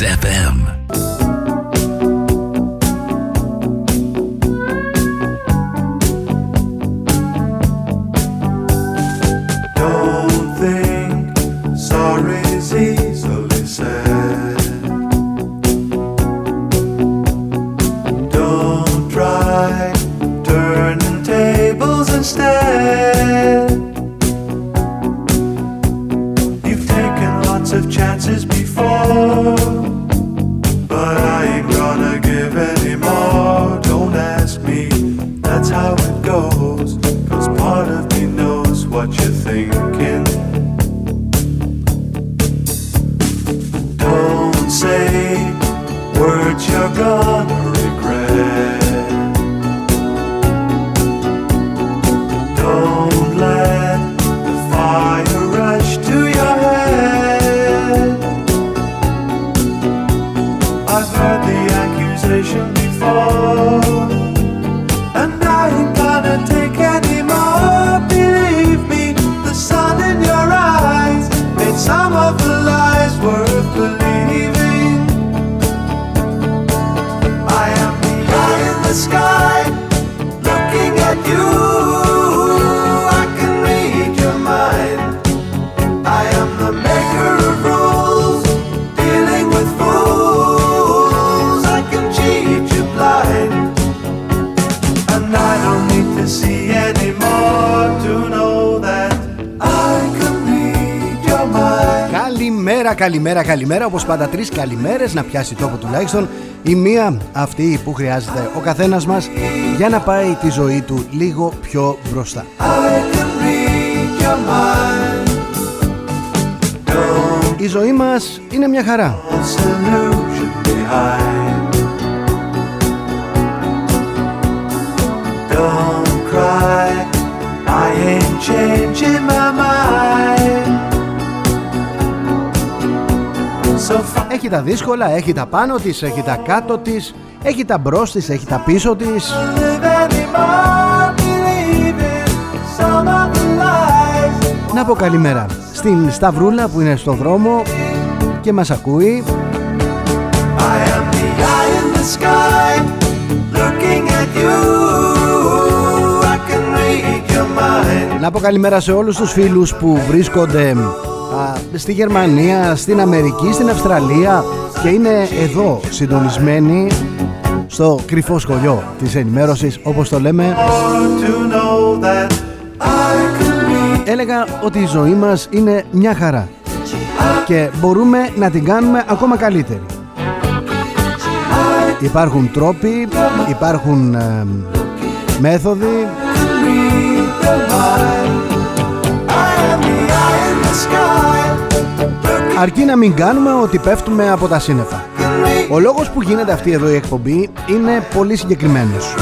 FM. Καλημέρα, καλημέρα. Όπως πάντα τρεις καλημέρες να πιάσει τόπο τουλάχιστον. Η μία αυτή που χρειάζεται ο καθένας μας για να πάει τη ζωή του λίγο πιο μπροστά. Η ζωή μας είναι μια χαρά. Don't cry, I ain't changing my Έχει τα δύσκολα, έχει τα πάνω της, έχει τα κάτω της, έχει τα μπρος της, έχει τα πίσω της. Να πω καλημέρα στην Σταυρούλα που είναι στο δρόμο και μας ακούει. Να πω καλημέρα σε όλους τους φίλους που βρίσκονται στη Γερμανία, στην Αμερική, στην Αυστραλία και είναι εδώ συντονισμένοι στο κρυφό σχολείο της ενημέρωσης όπως το λέμε. Έλεγα ότι η ζωή μας είναι μια χαρά και μπορούμε να την κάνουμε ακόμα καλύτερη. Υπάρχουν τρόποι υπάρχουν ε, μέθοδοι Αρκεί να μην κάνουμε ότι πέφτουμε από τα σύννεφα. Ο λόγος που γίνεται αυτή εδώ η εκπομπή είναι πολύ συγκεκριμένος.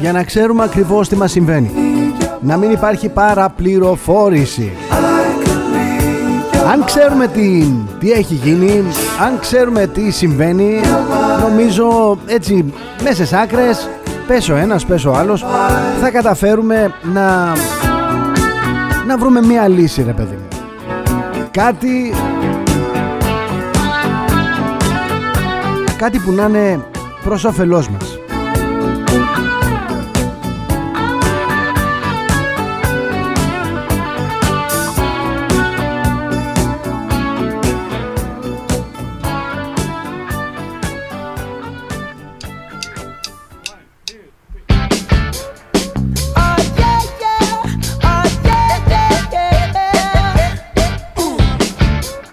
Για να ξέρουμε ακριβώς τι μας συμβαίνει. Να μην υπάρχει παραπληροφόρηση. Αν ξέρουμε τι, τι έχει γίνει, αν ξέρουμε τι συμβαίνει, νομίζω έτσι μέσα σε άκρες, πέσω ένας, πέσω άλλος, θα καταφέρουμε να, να βρούμε μία λύση ρε παιδί μου. Κάτι, κάτι που να είναι προς όφελός μας.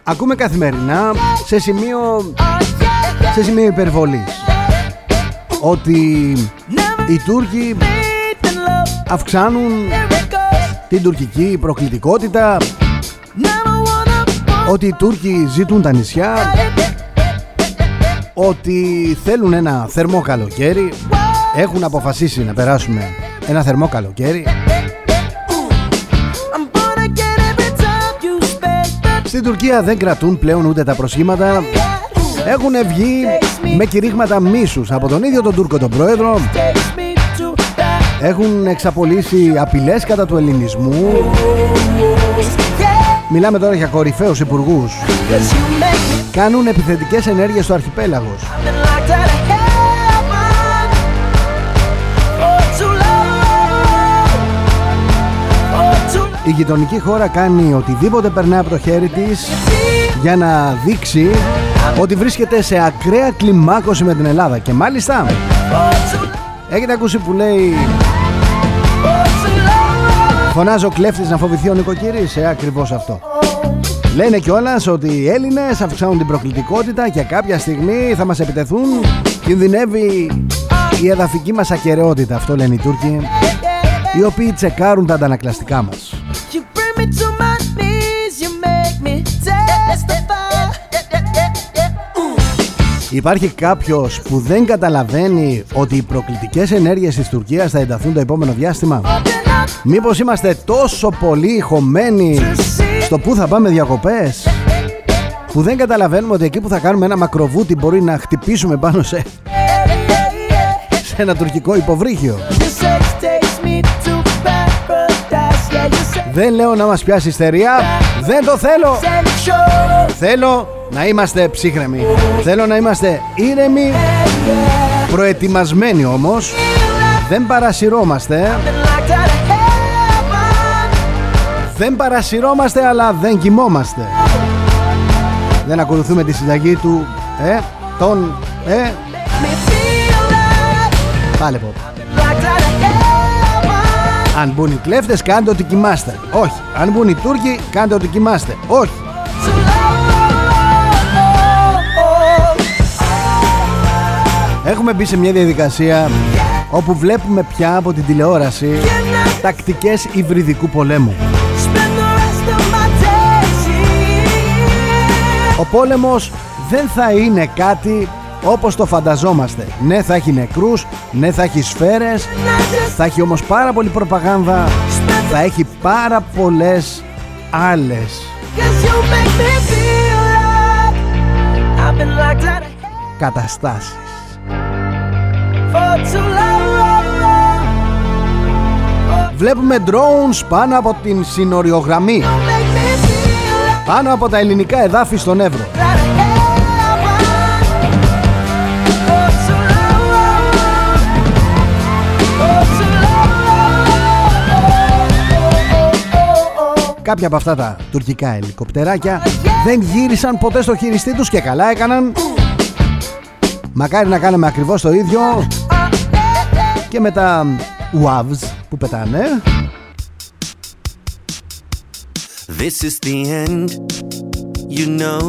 Ακούμε καθημερινά σε σημείο, σε σημείο υπερβολής. Ότι οι Τούρκοι αυξάνουν την τουρκική προκλητικότητα. Ότι οι Τούρκοι ζητούν τα νησιά. Ότι θέλουν ένα θερμό καλοκαίρι. Έχουν αποφασίσει να περάσουμε ένα θερμό καλοκαίρι Στην Τουρκία δεν κρατούν πλέον ούτε τα προσχήματα. Έχουν βγει με κηρύγματα μίσους από τον ίδιο τον Τούρκο τον πρόεδρο. Έχουν εξαπολύσει απειλές κατά του ελληνισμού. Μιλάμε τώρα για κορυφαίους υπουργούς. Κάνουν επιθετικές ενέργειες στο αρχιπέλαγος Η γειτονική χώρα κάνει οτιδήποτε περνά από το χέρι της για να δείξει ότι βρίσκεται σε ακραία κλιμάκωση με την Ελλάδα. Και μάλιστα έχετε ακούσει που λέει Φωνάζω κλέφτης να φοβηθεί ο νοικοκυρής Ε ακριβώς αυτό. Λένε κιόλας ότι οι Έλληνες αυξάνουν την προκλητικότητα και κάποια στιγμή θα μας επιτεθούν. Κινδυνεύει η εδαφική μας ακαιρεότητα Αυτό λένε οι Τούρκοι Οι οποίοι τσεκάρουν τα αντανακλαστικά μας Υπάρχει κάποιος που δεν καταλαβαίνει ότι οι προκλητικές ενέργειες της Τουρκίας θα ενταθούν το επόμενο διάστημα; Μήπως είμαστε τόσο πολύ χωμένοι στο που θα πάμε διακοπές; Που δεν καταλαβαίνουμε ότι εκεί που θα κάνουμε ένα μακροβούτι μπορεί να χτυπήσουμε πάνω σε, σε ένα τουρκικό υποβρύχιο; Δεν λέω να μας πιάσει ιστερία Δεν το θέλω Θέλω να είμαστε ψύχρεμοι. Θέλω να είμαστε ήρεμοι Προετοιμασμένοι όμως. Δεν παρασυρώμαστε. Δεν παρασυρώμαστε αλλά δεν κοιμόμαστε. Δεν ακολουθούμε τη συνταγή του Ε, τον, ε. Πάλε πω αν μπουν οι κλέφτες κάντε ότι κοιμάστε. Όχι. Αν μπουν οι Τούρκοι κάντε ότι κοιμάστε. Όχι Έχουμε μπει σε μια διαδικασία όπου βλέπουμε πια από την τηλεόραση τακτικές υβριδικού πολέμου. Ο πόλεμος δεν θα είναι κάτι όπως το φανταζόμαστε. Ναι θα έχει νεκρούς, ναι θα έχει σφαίρες, θα έχει όμως πάρα πολύ προπαγάνδα, θα έχει πάρα πολλές άλλες καταστάσεις. Βλέπουμε drones πάνω από την συνοριογραμμή. Πάνω από τα ελληνικά εδάφη στον Εύρο. Κάποια από αυτά τα τουρκικά ελικοπτεράκια δεν γύρισαν ποτέ στο χειριστή τους και καλά έκαναν. Μακάρι να κάνουμε ακριβώς το ίδιο και με τα WAVs που πετάνε. This is the end, you know.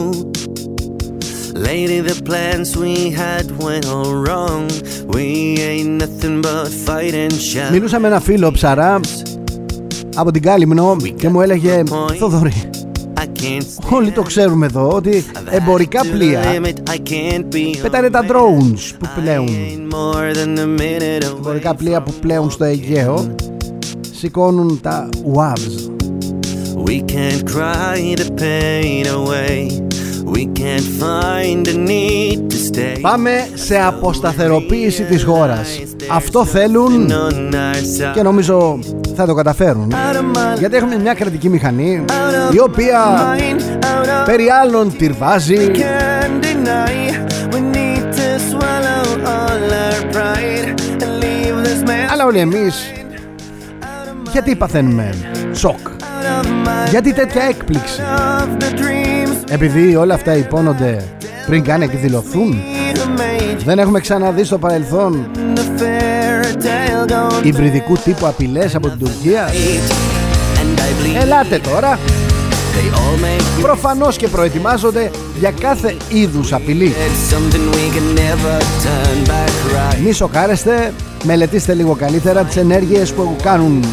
Lady, the plans we had went all wrong. We ain't nothing but fighting shadows. Μιλούσα με ένα φίλο ψαρά από την Κάλυμνο και μου έλεγε Θοδωρή Όλοι το ξέρουμε εδώ ότι εμπορικά πλοία πετάνε τα drones που πλέουν. Εμπορικά πλοία που πλέουν στο Αιγαίο σηκώνουν τα WAVs. We can't cry the pain away. We can't find the need to stay. Πάμε σε αποσταθεροποίηση της χώρας Αυτό θέλουν και νομίζω θα το καταφέρουν. Γιατί έχουμε μια κρατική μηχανή η οποία περί άλλων τυρβάζει αλλά όλοι εμείς γιατί παθαίνουμε σοκ; Γιατί τέτοια έκπληξη; Επειδή όλα αυτά υπόνονται πριν καν εκδηλωθούν δεν έχουμε ξαναδεί στο παρελθόν υβριδικού τύπου απειλές από την Τουρκία. Ελάτε τώρα. Προφανώς και προετοιμάζονται για κάθε είδους απειλή. Μη σοκάρεστε Μελετήστε λίγο καλύτερα τις ενέργειες που κάνουν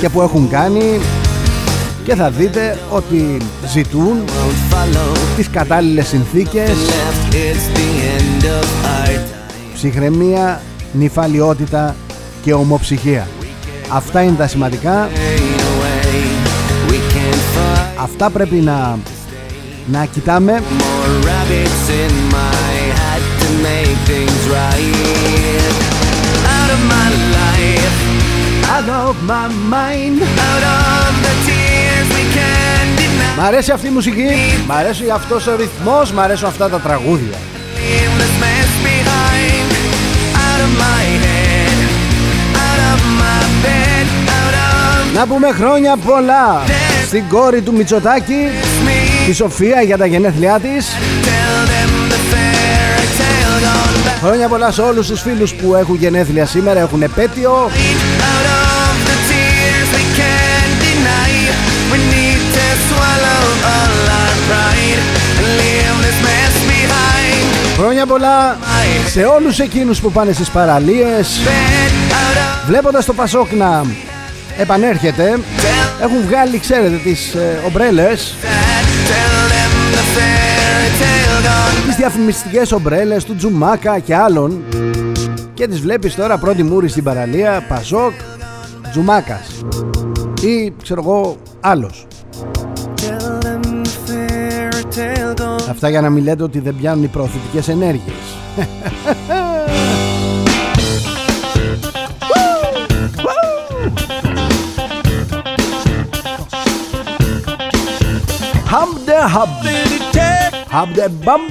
και που έχουν κάνει και θα δείτε ότι ζητούν τις κατάλληλες συνθήκες Ψυχραιμία, νυφαλιότητα και ομοψυχία. Αυτά είναι τα σημαντικά. Αυτά πρέπει να, να κοιτάμε. Μ' αρέσει αυτή η μουσική, μ' αρέσει αυτός ο ρυθμός, μ' αρέσουν αυτά τα τραγούδια Να πούμε χρόνια πολλά στην κόρη του Μητσοτάκη, τη Σοφία για τα γενέθλιά της. Χρόνια πολλά σε όλους τους φίλους που έχουν γενέθλια σήμερα, έχουν επέτειο. Χρόνια πολλά σε όλους εκείνους που πάνε στις παραλίες. Βλέποντας το Πασόκ να επανέρχεται. Έχουν βγάλει ξέρετε τις ε, ομπρέλες. Τις διαφημιστικές ομπρέλες του Τζουμάκα και άλλων. Και τις βλέπεις τώρα πρώτη μούρη στην παραλία Πασόκ Τζουμάκας. Ή ξέρω εγώ άλλος Αυτά για να μην λέτε ότι δεν πιάνουν οι προωθητικές ενέργειες. Hub the hub. Hub the bump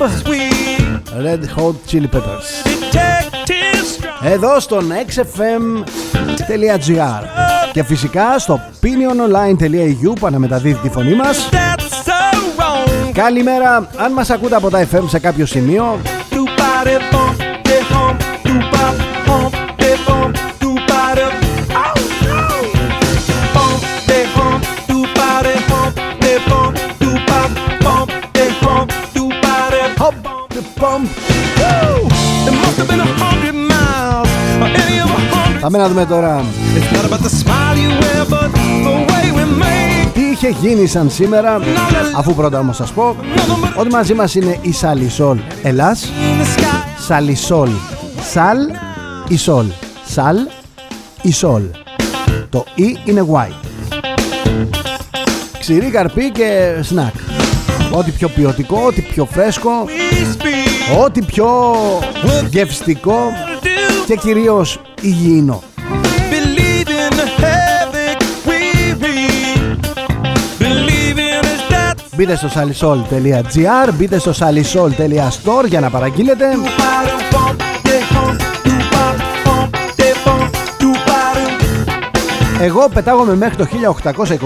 Red Hot Chili Peppers. Εδώ στο xfm.gr Και φυσικά στο piniononline.eu που αναμεταδίδει τη φωνή μας Καλημέρα, αν μας ακούτε από τα FM σε κάποιο σημείο. Πάμε να δούμε τώρα. Τι είχε γίνει σαν σήμερα Αφού πρώτα όμως σας πω Ότι μαζί μας είναι η Σαλισόλ. Ελλάς Σαλισόλ Σαλ Ισόλ Σαλ Ισόλ. Το Ι είναι Y Ξηρή καρπή και σνακ. Ό,τι πιο ποιοτικό, ό,τι πιο φρέσκο Ό,τι πιο γευστικό και κυρίως υγιεινό. Μπείτε στο salisol.gr, μπείτε στο salisol.store για να παραγγείλετε. Εγώ πετάγομαι μέχρι το 1821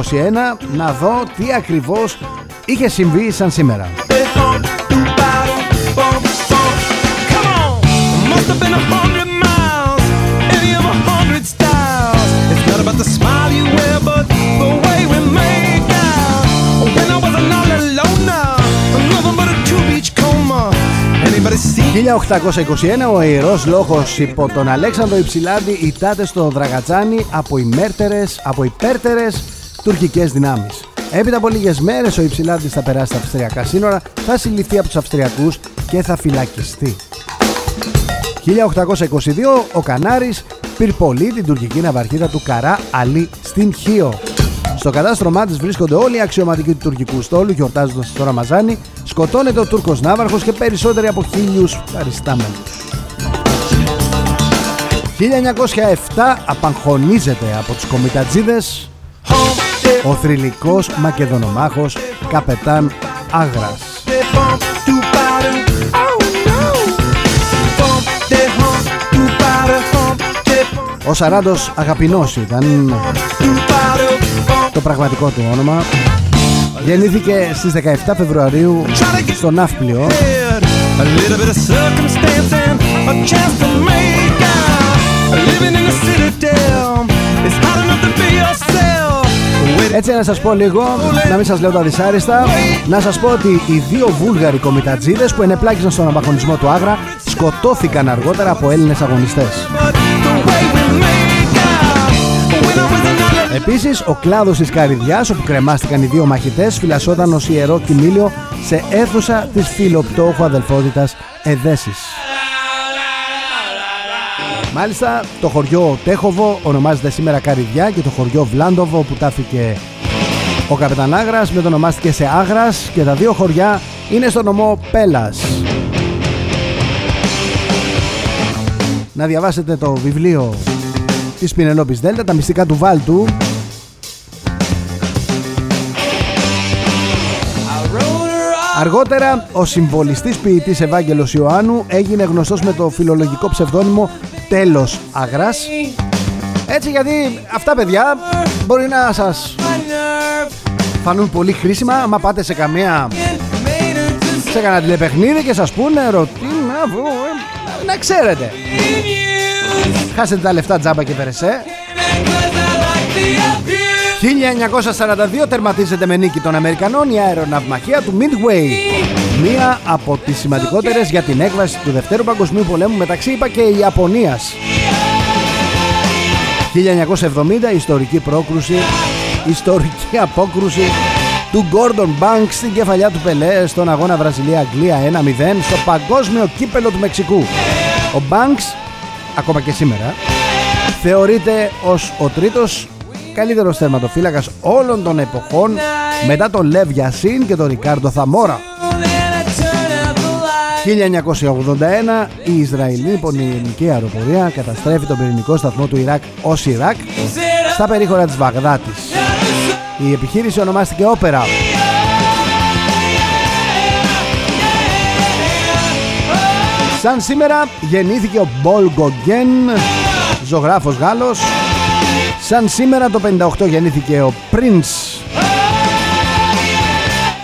να δω τι ακριβώς είχε συμβεί σαν σήμερα. ...1821 ο ιερός λόγος υπό τον Αλέξανδρο Υψηλάντη ητάται στο Δραγατζάνι από ημέρτερες, από υπέρτερες τουρκικές δυνάμεις. Έπειτα από λίγες μέρες ο Υψηλάντης θα περάσει στα αυστριακά σύνορα, θα συλληφθεί από τους Αυστριακούς και θα φυλακιστεί. 1822 ο Κανάρης πυρπολεί την τουρκική ναυαρχίδα του Καρά Αλή στην Χίο. Στο κατάστρωμά της βρίσκονται όλοι οι αξιωματικοί του τουρκικού στόλου γιορτάζοντας το Ραμαζάνι. Σκοτώνεται ο Τούρκος Ναύαρχος και περισσότεροι από χίλιους παριστάμενους. 1907 απαγχωνίζεται από τους κομιτατζίδες ο θρηλυκός μακεδονομάχος καπετάν Άγρας. Ο Σαράντος Αγαπηνός ήταν το πραγματικό του όνομα. Γεννήθηκε στις 17 Φεβρουαρίου στο Ναύπλιο. Έτσι να σας πω λίγο, να μην σας λέω τα δυσάριστα Να σας πω ότι οι δύο βούλγαροι κομιτατζίδες που ενεπλάκησαν στον απαγωνισμό του Άγρα Σκοτώθηκαν αργότερα από Έλληνες αγωνιστές Επίσης, ο κλάδος της Καρυδιάς, όπου κρεμάστηκαν οι δύο μαχητές, φυλασσόταν ως ιερό κοιμήλιο σε αίθουσα της φιλοπτώχου αδελφότητας Εδέσης. Μάλιστα, το χωριό Τέχοβο ονομάζεται σήμερα Καρυδιά και το χωριό Βλάντοβο που τάφηκε ο Καπετανάγρας μετονομάστηκε σε Άγρας και τα δύο χωριά είναι στο νομό Πέλας. Να διαβάσετε το βιβλίο της Πινελόπης Δέλτα, τα μυστικά του Βάλτου. Αργότερα, ο συμβολιστής ποιητής Ευάγγελος Ιωάννου έγινε γνωστός με το φιλολογικό ψευδόνυμο Τέλος Αγράς. Έτσι γιατί αυτά παιδιά μπορεί να σας φανούν πολύ χρήσιμα άμα πάτε σε καμία σε κανένα τηλεπαιχνίδι και σας πούνε ρωτή να, να ξέρετε χάσετε τα λεφτά τζάμπα και περεσέ 1942 τερματίζεται με νίκη των Αμερικανών η αεροναυμαχία του Midway μία από τις σημαντικότερες για την έκβαση του Δευτέρου Παγκοσμίου Πολέμου μεταξύ είπα και Ιαπωνίας 1970 ιστορική πρόκρουση ιστορική απόκρουση του Gordon Banks στην κεφαλιά του Πελέ στον αγώνα Βραζιλία-Αγγλία 1-0 στο παγκόσμιο κύπελο του Μεξικού. Ο Banks, ακόμα και σήμερα, θεωρείται ως ο τρίτος καλύτερος θερματοφύλακας όλων των εποχών μετά τον Λεβ Γιασίν και τον Ρικάρντο Θαμόρα. 1981 η Ισραηλή πονηρική αεροπορία καταστρέφει τον πυρηνικό σταθμό του Ιράκ ως Ιράκ στα περίχωρα της Βαγδάτης. Η επιχείρηση ονομάστηκε Όπερα. Σαν σήμερα γεννήθηκε ο Πολ Γκογκέν, ζωγράφος Γάλλος. Σαν σήμερα το 58 γεννήθηκε ο Prince.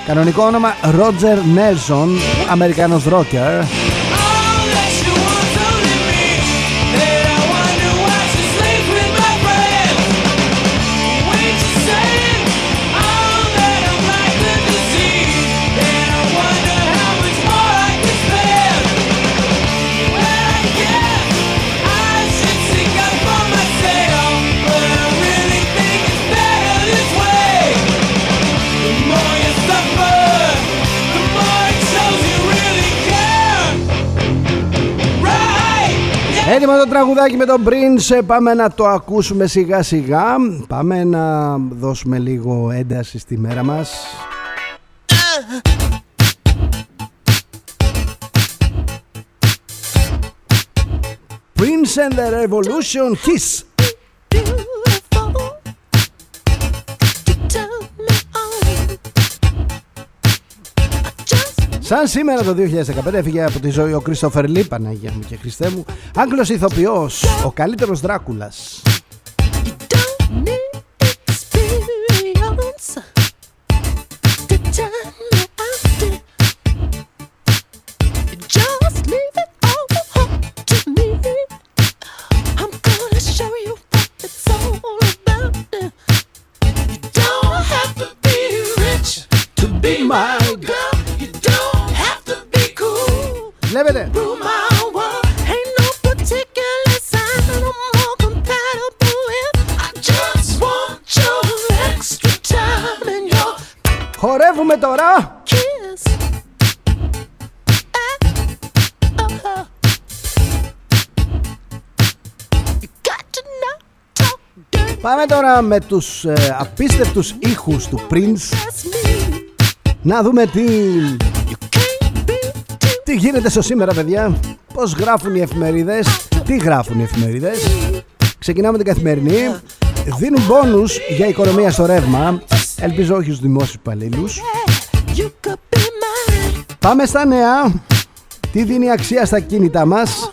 Κανονικό όνομα Roger Nelson, Αμερικάνος ρόκερ. Έτοιμο το τραγουδάκι με τον Prince. Πάμε να το ακούσουμε σιγά σιγά. Πάμε να δώσουμε λίγο ένταση στη μέρα μας. Prince and the Revolution Kiss Σαν σήμερα το 2015 έφυγε από τη ζωή ο Κρίστοφερ Λί, Παναγία μου και Χριστέ μου, Άγγλος ηθοποιός, ο καλύτερος Δράκουλας. Βλέπετε. Χορεύουμε τώρα. Πάμε τώρα με τους ε, απίστευτους ήχους του Prince Να δούμε τι τι γίνεται στο σήμερα παιδιά; Πώς γράφουν οι εφημερίδες; Τι γράφουν οι εφημερίδες; Ξεκινάμε την καθημερινή. Δίνουν πόνους για οικονομία στο ρεύμα. Ελπίζω όχι στους δημόσιους υπαλλήλους. Πάμε στα νέα. Τι δίνει αξία στα κίνητά μας;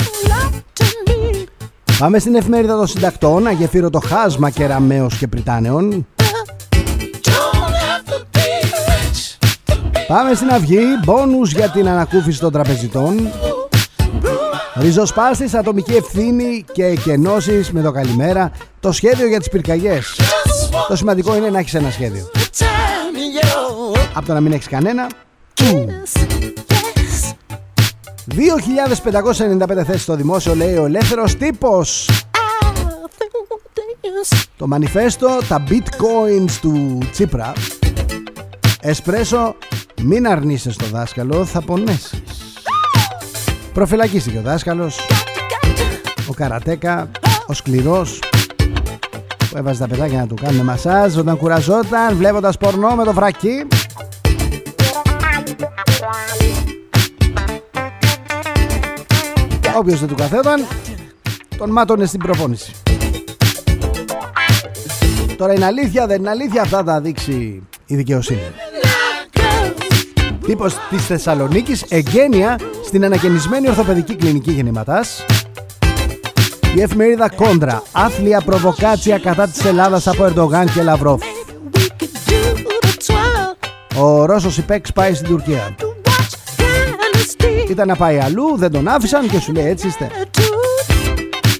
Πάμε στην εφημερίδα των συντακτών. Αγεφύρω το χάσμα κεραμαίος και πριτάνεων Πάμε στην αυγή, μπόνους για την ανακούφιση των τραπεζιτών. Ριζοσπάστης, ατομική ευθύνη και εκενώσεις με το καλημέρα. Το σχέδιο για τις πυρκαγιές. Το σημαντικό είναι να έχεις ένα σχέδιο. Από το να μην έχεις κανένα. 2.595 θέσεις στο δημόσιο λέει ο ελεύθερος τύπος. Το μανιφέστο, τα bitcoins του Τσίπρα. Εσπρέσο μην αρνείσαι στο δάσκαλο, θα πονέσεις. Προφυλακίστηκε ο δάσκαλος, ο καρατέκα, ο σκληρός, που έβαζε τα παιδάκια να του κάνουν μασάζ όταν κουραζόταν, βλέποντας πορνό με το βρακί. Όποιος δεν του καθόταν, τον μάτωνε στην προπόνηση. Τώρα είναι αλήθεια, δεν είναι αλήθεια, αυτά θα δείξει η δικαιοσύνη. Τύπος της Θεσσαλονίκης εγγένεια στην ανακαινισμένη ορθοπαιδική κλινική γεννηματάς. Η εφημερίδα Κόντρα, άθλια προβοκάτσια κατά της Ελλάδας από Ερντογάν και Λαυρόφ. Ο Ρώσος Ιπέξ πάει στην Τουρκία. Ήταν να πάει αλλού, δεν τον άφησαν και σου λέει έτσι είστε.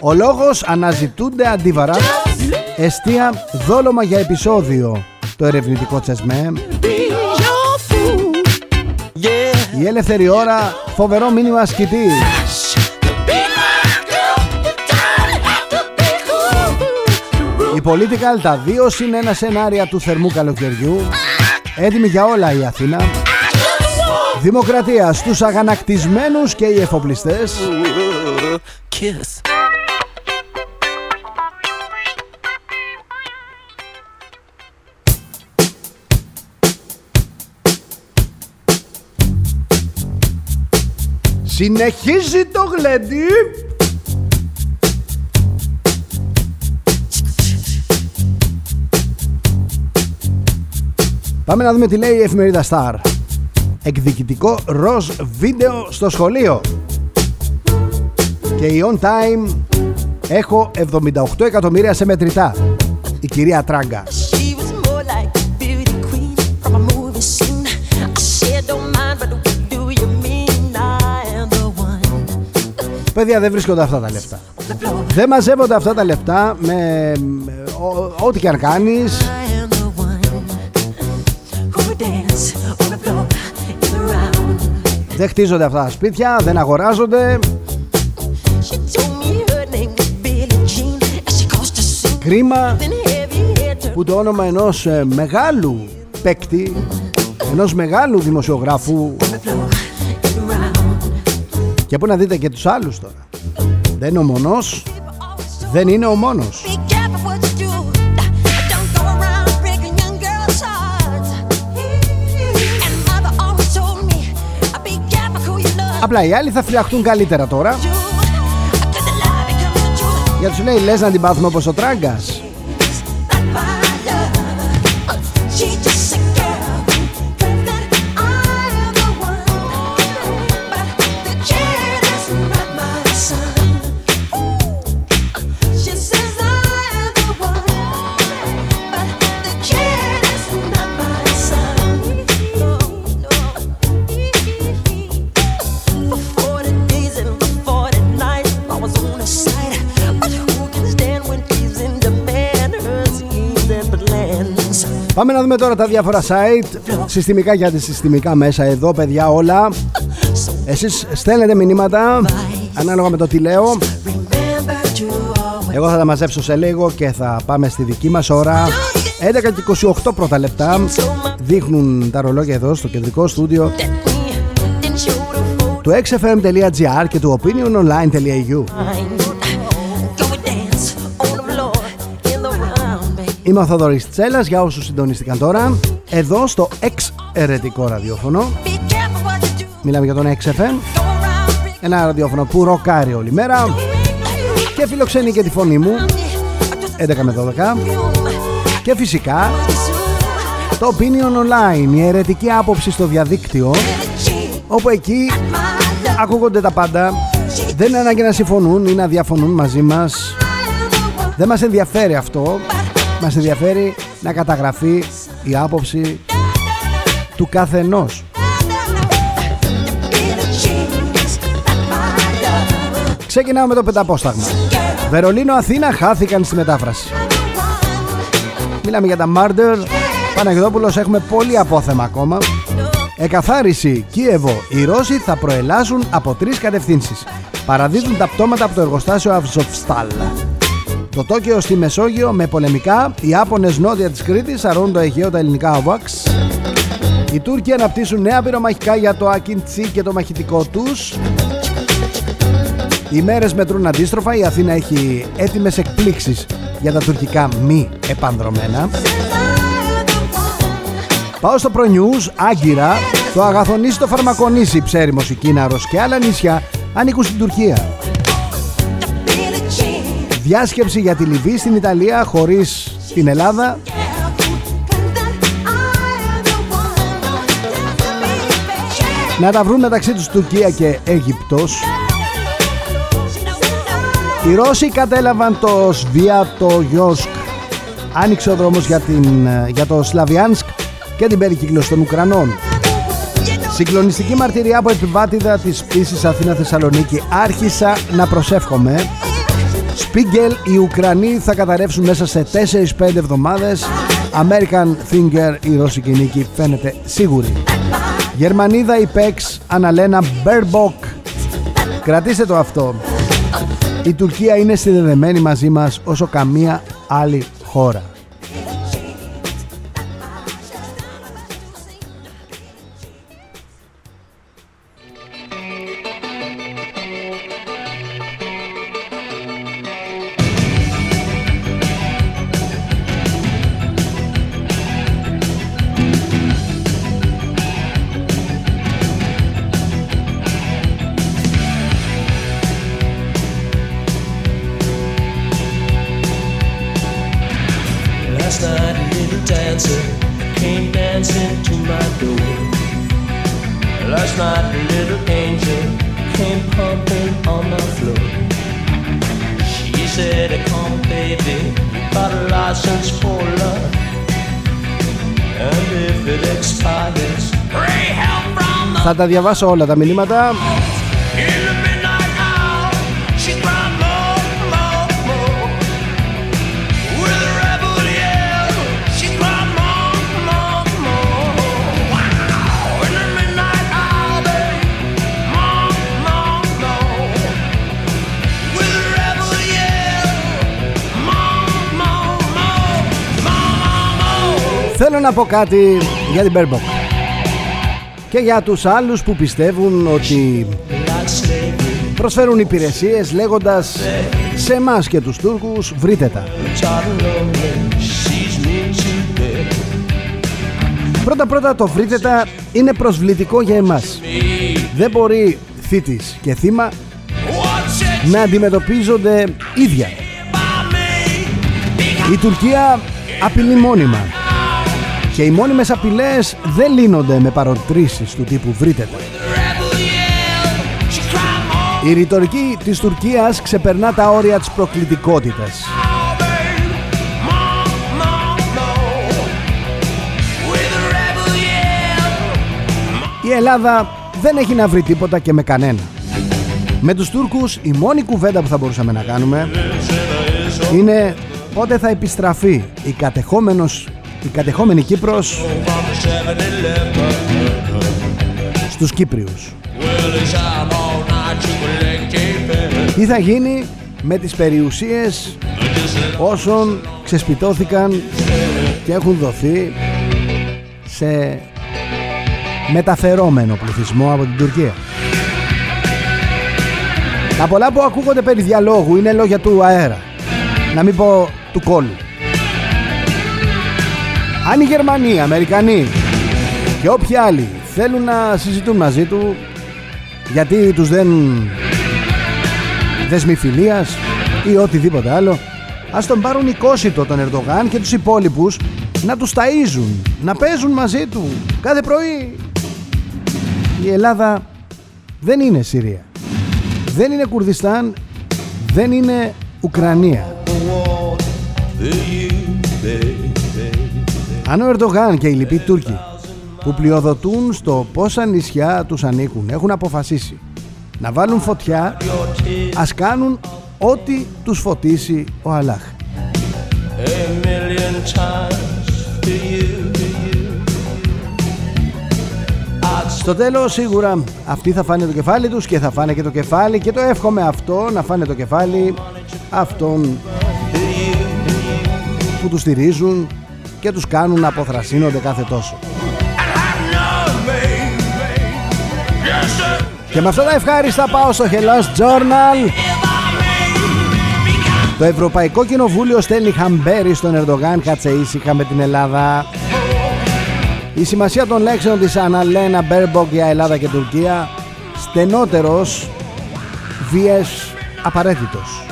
Ο λόγος αναζητούνται αντίβαρα Εστία δόλωμα για επεισόδιο Το ερευνητικό τσεσμέ Η ελεύθερη ώρα Φοβερό μήνυμα σκητή Η Political τα δύο συν ένα σενάρια του θερμού καλοκαιριού. Έτοιμη για όλα η Αθήνα. Δημοκρατία στους αγανακτισμένους και οι εφοπλιστές Συνεχίζει το γλέντι. Πάμε να δούμε τι λέει η εφημερίδα Star. Εκδικητικό ροζ βίντεο στο σχολείο. Και η on time Έχω 78 εκατομμύρια σε μετρητά. Η κυρία Τράγκα Παιδιά δεν βρίσκονται αυτά τα λεφτά. Δεν μαζεύονται αυτά τα λεφτά με ό,τι και αν κάνεις. Δεν χτίζονται αυτά τα σπίτια, δεν αγοράζονται. Κρίμα που το όνομα ενός ε, μεγάλου παίκτη ενός μεγάλου δημοσιογράφου και πού να δείτε και τους άλλους τώρα. Δεν είναι ο μονός Δεν είναι ο μόνος. Απλά οι άλλοι θα φυλαχτούν καλύτερα τώρα. Για τους λέει λες να την πάθουμε όπως ο Τράγκας Πάμε να δούμε τώρα τα διάφορα site. Συστημικά και αντισυστημικά μέσα εδώ παιδιά όλα. Εσείς στέλνετε μηνύματα Ανάλογα με το τι λέω. Εγώ θα τα μαζέψω σε λίγο Και θα πάμε στη δική μας ώρα. 11 και 28 πρώτα λεπτά. Δείχνουν τα ρολόγια εδώ στο κεντρικό στούντιο του xfm.gr και του opiniononline.eu Είμαι ο Θοδωρής Τσέλας για όσους συντονίστηκαν τώρα Εδώ στο εξαιρετικό ραδιόφωνο. Μιλάμε για τον XFM Ένα ραδιόφωνο που ροκάρει όλη μέρα. Και φιλοξενεί και τη φωνή μου 11 με 12 Και φυσικά Το Opinion Online Η αιρετική άποψη στο διαδίκτυο Όπου εκεί ακούγονται τα πάντα. Δεν είναι ανάγκη να συμφωνούν ή να διαφωνούν μαζί μας. Δεν μας ενδιαφέρει αυτό μας ενδιαφέρει να καταγραφεί η άποψη του καθενός. Ξεκινάω με το πενταπόσταγμα. Βερολίνο-Αθήνα χάθηκαν στη μετάφραση. Μιλάμε για τα Μάρντερ. Παναγιώτοπουλος έχουμε πολύ απόθεμα ακόμα. Εκαθάριση Κίεβο. Οι Ρώσοι θα προελάσουν από τρεις κατευθύνσεις. Παραδίδουν τα πτώματα από το εργοστάσιο Αυζοφστάλ. Το Τόκιο στη Μεσόγειο με πολεμικά, οι Άπωνες νότια της Κρήτης αρούν το Αιγαίο τα ελληνικά ΟΒΑΞ. Οι Τούρκοι αναπτύσσουν νέα πυρομαχικά για το Ακίντσι και το μαχητικό τους. Οι μέρες μετρούν αντίστροφα, η Αθήνα έχει έτοιμες εκπλήξεις για τα τουρκικά μη επανδρομένα. Πάω στο News, Άγκυρα, το αγαθονίσει το φαρμακονίσει, ψέριμος η Κίναρος και άλλα νησιά ανήκουν στην Τουρκία. Διάσκεψη για τη Λιβύη στην Ιταλία χωρίς την Ελλάδα. Να τα βρουν μεταξύ τους Τουρκία και Αίγυπτος οι Ρώσοι κατέλαβαν το Σβιάτο Γιόσκ άνοιξε ο δρόμος για, την, για το Σλαβιάνσκ και την περικύκλωση των Ουκρανών. Συγκλονιστική μαρτυρία από επιβάτιδα της πτήσης Αθήνα Θεσσαλονίκη Άρχισα να προσεύχομαι Σπίγκελ οι Ουκρανοί θα καταρρεύσουν μέσα σε 4-5 εβδομάδες. American Thinker η ρώσικη νίκη φαίνεται σίγουρη. Γερμανίδα ΥΠΕΞ Αναλένα Μπέρμποκ. Κρατήστε το αυτό. Η Τουρκία είναι συνδεδεμένη μαζί μας όσο καμία άλλη χώρα Θα τα διαβάσω όλα τα μηνύματα. Θέλω να πω κάτι για την Μπέρμποκ και για τους άλλους που πιστεύουν ότι προσφέρουν υπηρεσίες λέγοντας σε εμάς και τους Τούρκους βρείτε τα. Πρώτα πρώτα το βρείτε τα είναι προσβλητικό για εμάς. Δεν μπορεί θύτης και θύμα να αντιμετωπίζονται ίδια. Η Τουρκία απειλεί μόνιμα και οι μόνιμες απειλές δεν λύνονται με παροτρήσεις του τύπου βρείτε Η ρητορική της Τουρκίας ξεπερνά τα όρια της προκλητικότητας. Η Ελλάδα δεν έχει να βρει τίποτα και με κανένα. Με τους Τούρκους η μόνη κουβέντα που θα μπορούσαμε να κάνουμε είναι πότε θα επιστραφεί η κατεχόμενος η κατεχόμενη Κύπρος στους Κύπριους. Τι θα γίνει με τις περιουσίες όσων ξεσπιτώθηκαν και έχουν δοθεί σε μεταφερόμενο πληθυσμό από την Τουρκία; Τα πολλά που ακούγονται περί διαλόγου είναι λόγια του αέρα. Να μην πω του κόλλου. Αν οι Γερμανοί, οι Αμερικανοί και όποιοι άλλοι θέλουν να συζητούν μαζί του γιατί τους δεν δεσμη φιλίας ή οτιδήποτε άλλο ας τον πάρουν οικόσιτο τον Ερντογάν και τους υπόλοιπους να τους ταΐζουν, να παίζουν μαζί του κάθε πρωί. Η Ελλάδα δεν είναι Συρία. Δεν είναι Κουρδιστάν, δεν είναι Ουκρανία. Αν ο Ερντογάν και οι λοιποί Τούρκοι που πλειοδοτούν στο πόσα νησιά τους ανήκουν έχουν αποφασίσει να βάλουν φωτιά ας κάνουν ό,τι τους φωτίσει ο Αλάχ. Στο τέλος σίγουρα αυτοί θα φάνε το κεφάλι τους και θα φάνε και το κεφάλι και το εύχομαι αυτό να φάνε το κεφάλι αυτών που τους στηρίζουν και τους κάνουν να αποθρασύνονται κάθε τόσο. Και με αυτά τα ευχάριστα πάω στο Hellas Journal. Το Ευρωπαϊκό Κοινοβούλιο στέλνει χαμπέρι στον Ερντογάν κάτσε ήσυχα με την Ελλάδα. Η σημασία των λέξεων της Αναλένα Μπέρμποκ για Ελλάδα και Τουρκία στενότερος, βίες απαραίτητος.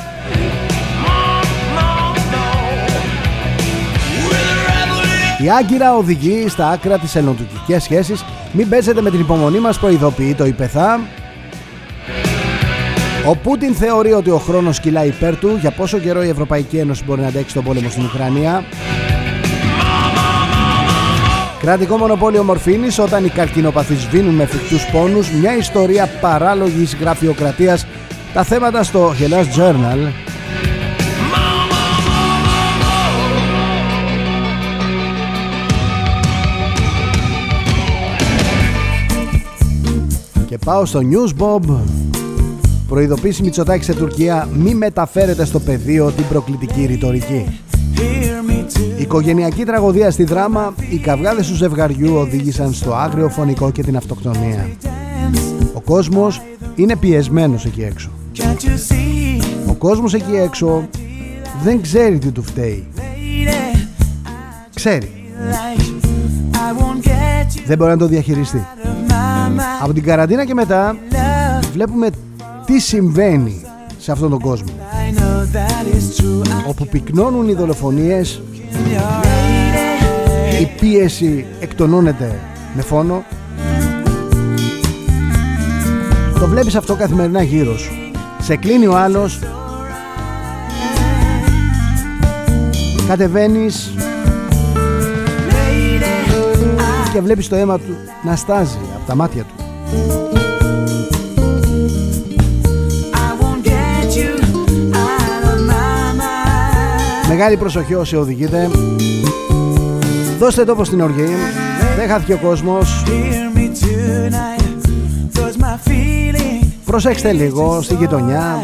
Η Άγκυρα οδηγεί στα άκρα τις ελληνοτουρκικές σχέσεις. Μην παίζετε με την υπομονή μας, προειδοποιεί το ΥΠΕΘΑ. Ο Πούτιν θεωρεί ότι ο χρόνος κυλάει υπέρ του για πόσο καιρό η Ευρωπαϊκή Ένωση μπορεί να αντέξει τον πόλεμο στην Ουκρανία; Κρατικό μονοπόλιο μορφήνης όταν οι καρκινοπαθείς σβήνουν με φρικτούς πόνους μια ιστορία παράλογης γραφειοκρατίας τα θέματα στο Hellas Journal πάω στο News Bob προειδοποίηση Μητσοτάκη σε Τουρκία μη μεταφέρετε στο πεδίο την προκλητική ρητορική Οικογενειακή τραγωδία στη δράμα, οι καυγάδες του ζευγαριού οδήγησαν στο άγριο φωνικό και την αυτοκτονία. Ο κόσμος είναι πιεσμένος εκεί έξω. Ο κόσμος εκεί έξω δεν ξέρει τι του φταίει. Ξέρει. Δεν μπορεί να το διαχειριστεί. Από την καραντίνα και μετά βλέπουμε τι συμβαίνει σε αυτόν τον κόσμο. Όπου πυκνώνουν οι δολοφονίες η πίεση εκτονώνεται με φόνο. Το βλέπεις αυτό καθημερινά γύρω σου. Σε κλείνει ο άλλος. Κατεβαίνεις και βλέπεις το αίμα του να στάζει από τα μάτια του. Μεγάλη προσοχή όσοι οδηγείτε. Δώστε τόπο στην οργή. Δεν χάθηκε ο κόσμος. Προσέξτε λίγο στη γειτονιά.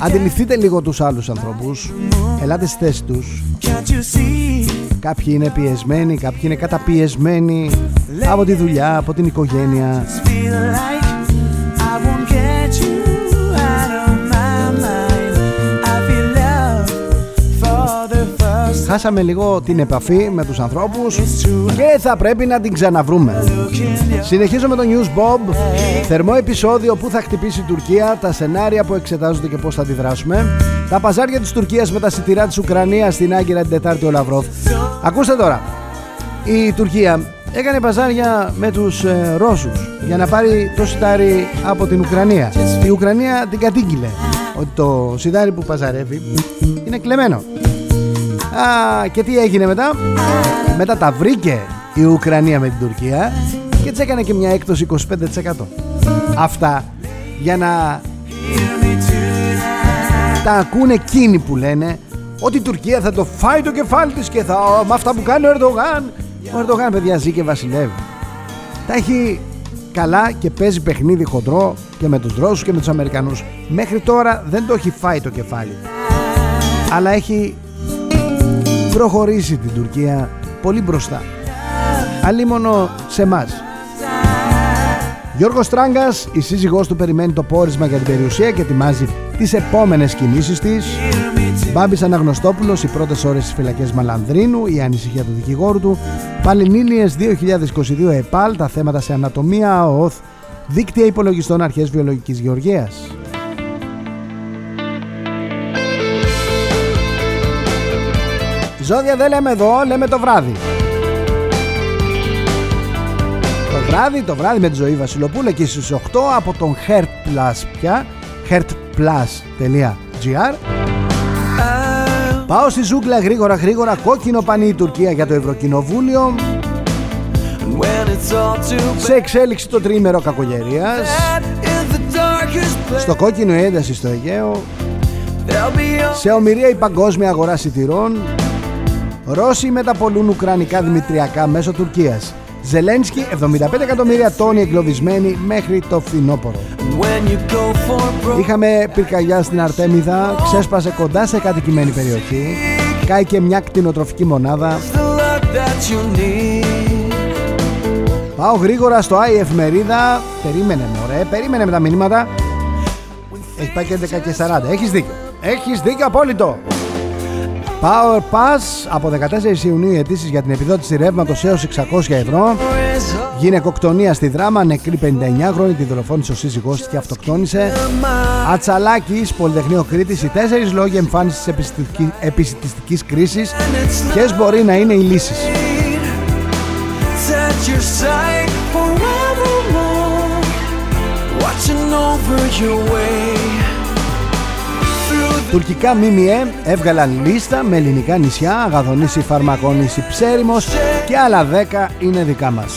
Αντιληφθείτε λίγο τους άλλους ανθρώπους. Ελάτε στη θέση τους Κάποιοι είναι πιεσμένοι, κάποιοι είναι καταπιεσμένοι Από τη δουλειά, από την οικογένεια χάσαμε λίγο την επαφή με τους ανθρώπους και θα πρέπει να την ξαναβρούμε. Συνεχίζω με το News Bob, θερμό επεισόδιο που θα χτυπήσει η Τουρκία, τα σενάρια που εξετάζονται και πώς θα αντιδράσουμε, τα παζάρια της Τουρκίας με τα σιτηρά της Ουκρανίας στην Άγκυρα την Τετάρτη ο Λαυρόφ. Ακούστε τώρα, η Τουρκία έκανε παζάρια με τους ε, Ρώσους για να πάρει το σιτάρι από την Ουκρανία. Η Ουκρανία την κατήγγειλε ότι το σιτάρι που παζαρεύει είναι κλεμμένο. Α, και τι έγινε μετά; Μετά τα βρήκε η Ουκρανία με την Τουρκία Και έτσι έκανε και μια έκπτωση 25% Αυτά για να τα ακούνε εκείνοι που λένε ότι η Τουρκία θα το φάει το κεφάλι της και θα με αυτά που κάνει ο Ερντογάν. Ο Ερντογάν παιδιά ζει και βασιλεύει. Τα έχει καλά και παίζει παιχνίδι χοντρό και με τους Ρώσους και με τους Αμερικανούς. Μέχρι τώρα δεν το έχει φάει το κεφάλι. Αλλά έχει προχωρήσει την Τουρκία πολύ μπροστά. Αλίμονο σε εμάς. Γιώργος Τράγκας, η σύζυγός του περιμένει το πόρισμα για την περιουσία και ετοιμάζει τις επόμενες κινήσεις της. Μπάμπης Αναγνωστόπουλος, οι πρώτες ώρες στις φυλακές Μαλανδρίνου, η ανησυχία του δικηγόρου του. Παλινίλιες 2022 ΕΠΑΛ, τα θέματα σε ανατομία, ΟΟΘ, δίκτυα υπολογιστών αρχές βιολογικής γεωργίας. Ζώδια δεν λέμε εδώ, λέμε το βράδυ. Το βράδυ, το βράδυ με τη ζωή Βασιλοπούλα και στις 8 από τον Heart Plus πια, heartplus.gr Πάω στη ζούγκλα γρήγορα γρήγορα κόκκινο πανί η Τουρκία για το Ευρωκοινοβούλιο. Σε εξέλιξη το τρίμερο κακογερίας. Στο κόκκινο ένταση στο Αιγαίο. Σε ομοιρία η παγκόσμια αγορά σιτηρών Ρώσοι μεταπολούν Ουκρανικά δημητριακά μέσω Τουρκίας. Ζελένσκι 75 εκατομμύρια τόνοι εγκλωβισμένοι μέχρι το φθινόπωρο. Είχαμε πυρκαγιά στην Αρτέμιδα, ξέσπασε κοντά σε κατοικημένη περιοχή, κάηκε μια κτηνοτροφική μονάδα. Πάω γρήγορα στο i εφημερίδα. Περίμενε μωρέ, περίμενε με τα μηνύματα. Έχει πάει και 11 και 40. Έχεις δίκιο. Έχεις δίκιο απόλυτο. Power Pass από 14 Ιουνίου οι αιτήσεις για την επιδότηση ρεύματος έως 600 ευρώ Γυναικοκτονία στη δράμα, νεκρή 59χρονη, τη δολοφόνησε ο σύζυγός της και αυτοκτόνησε. Ατσαλάκης, Πολυτεχνείο Κρήτης, οι τέσσερις λόγοι εμφάνισης επιστημιστικής κρίσης. Ποιες μπορεί να είναι οι λύσεις. Τουρκικά ΜΜΕ έβγαλαν λίστα με ελληνικά νησιά, Αγαδονήσι, Φαρμακόνησι, Ψέριμος και άλλα 10 είναι δικά μας.